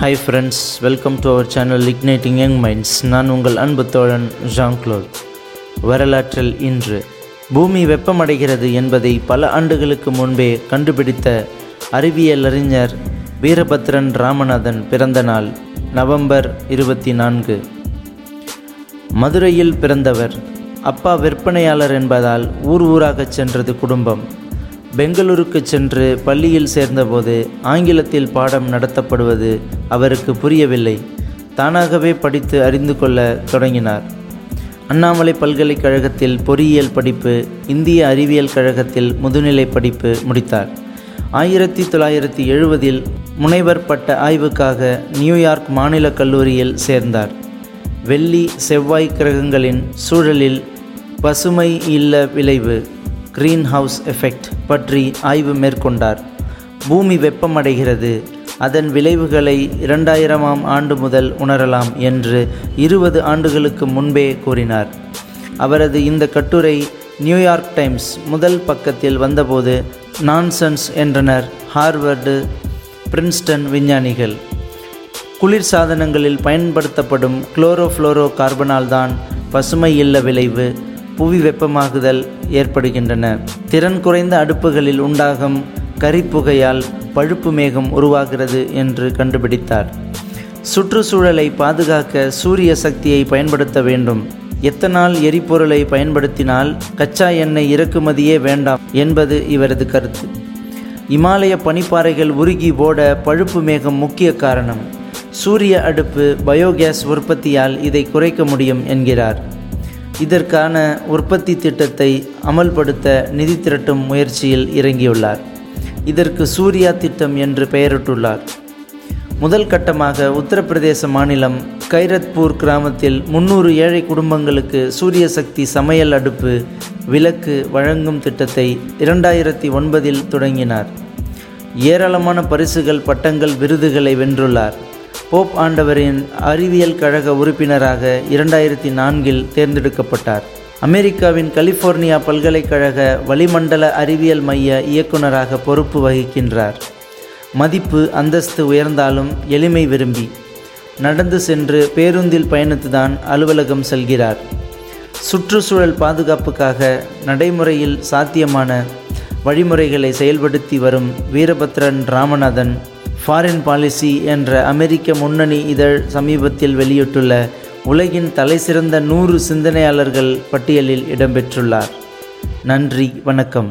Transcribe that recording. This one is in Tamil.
Hi friends welcome to our channel igniting young minds நான் உங்கள் அன்பு தோழன் ஜான் க்ளோத் வரலாற்றில் இன்று பூமி வெப்பமடைகிறது என்பதை பல ஆண்டுகளுக்கு முன்பே கண்டுபிடித்த அறிவியல் அறிஞர் வீரபத்ரன் ராமநாதன் பிறந்த நாள் நவம்பர் இருபத்தி நான்கு. மதுரையில் பிறந்தவர் அப்பா விற்பனையாளர் என்பதால் ஊர் ஊராகச் சென்றது குடும்பம். பெங்களூருக்கு சென்று பள்ளியில் சேர்ந்தபோது ஆங்கிலத்தில் பாடம் நடத்தப்படுவது அவருக்கு புரியவில்லை. தானாகவே படித்து அறிந்து கொள்ள தொடங்கினார். அண்ணாமலை பல்கலைக்கழகத்தில் பொறியியல் படிப்பு இந்திய அறிவியல் கழகத்தில் முதுநிலை படிப்பு முடித்தார். ஆயிரத்தி தொள்ளாயிரத்தி எழுபதில் முனைவர் பட்ட ஆய்வுக்காக நியூயார்க் மாநில கல்லூரியில் சேர்ந்தார். வெள்ளி செவ்வாய் கிரகங்களின் சூழலில் பசுமை இல்ல விளைவு. கிரீன் ஹவுஸ் எஃபெக்ட் பற்றி ஆய்வு மேற்கொண்டார். பூமி வெப்பமடைகிறது. அதன் விளைவுகளை இரண்டாயிரமாம் ஆண்டு முதல் உணரலாம் என்று இருபது ஆண்டுகளுக்கு முன்பே கூறினார். அவரது இந்த கட்டுரை நியூயார்க் டைம்ஸ் முதல் பக்கத்தில் வந்தபோது நான்சன்ஸ் என்றனர் ஹார்வர்டு பிரின்ஸ்டன் விஞ்ஞானிகள். குளிர் சாதனங்களில் பயன்படுத்தப்படும் குளோரோஃப்ளோரோ கார்பனால் தான் பசுமை இல்ல விளைவு புவி வெப்பமாகுதல் ஏற்படுகின்றன. திறன் குறைந்த அடுப்புகளில் உண்டாகும் கரிப்புகையால் பழுப்பு மேகம் உருவாகிறது என்று கண்டுபிடித்தார். சுற்றுச்சூழலை பாதுகாக்க சூரிய சக்தியை பயன்படுத்த வேண்டும். எத்தனால் எரிபொருளை பயன்படுத்தினால் கச்சா எண்ணெய் இறக்குமதியே வேண்டாம் என்பது இவரது கருத்து. இமாலய பனிப்பாறைகள் உருகி ஓட பழுப்பு மேகம் முக்கிய காரணம். சூரிய அடுப்பு பயோகேஸ் உற்பத்தியால் இதை குறைக்க முடியும் என்கிறார். இதற்கான உற்பத்தி திட்டத்தை அமல்படுத்த நிதி திரட்டும் முயற்சியில் இறங்கியுள்ளார். இதற்கு சூர்யா திட்டம் என்று பெயரிட்டுள்ளார். முதல் கட்டமாக உத்தரப்பிரதேச மாநிலம் கைரத்பூர் கிராமத்தில் முன்னூறு ஏழை குடும்பங்களுக்கு சூரிய சக்தி சமையல் அடுப்பு விலக்கு வழங்கும் திட்டத்தை இரண்டாயிரத்தி ஒன்பதில் தொடங்கினார். ஏராளமான பரிசுகள் பட்டங்கள் விருதுகளை வென்றுள்ளார். போப் ஆண்டவரின் அறிவியல் கழக உறுப்பினராக இரண்டாயிரத்தி நான்கில் தேர்ந்தெடுக்கப்பட்டார். அமெரிக்காவின் கலிஃபோர்னியா பல்கலைக்கழக வளிமண்டல அறிவியல் மைய இயக்குநராக பொறுப்பு வகிக்கின்றார். மதிப்பு அந்தஸ்து உயர்ந்தாலும் எளிமை விரும்பி நடந்து சென்று பேருந்தில் பயணித்துதான் அலுவலகம் செல்கிறார். சுற்றுச்சூழல் பாதுகாப்புக்காக நடைமுறையில் சாத்தியமான வழிமுறைகளை செயல்படுத்தி வரும் வீரபத்ரன் ராமநாதன் ஃபாரின் பாலிசி என்ற அமெரிக்க முன்னணி இதழ் சமீபத்தில் வெளியிட்டுள்ள உலகின் தலைசிறந்த நூறு சிந்தனையாளர்கள் பட்டியலில் இடம்பெற்றுள்ளார். நன்றி வணக்கம்.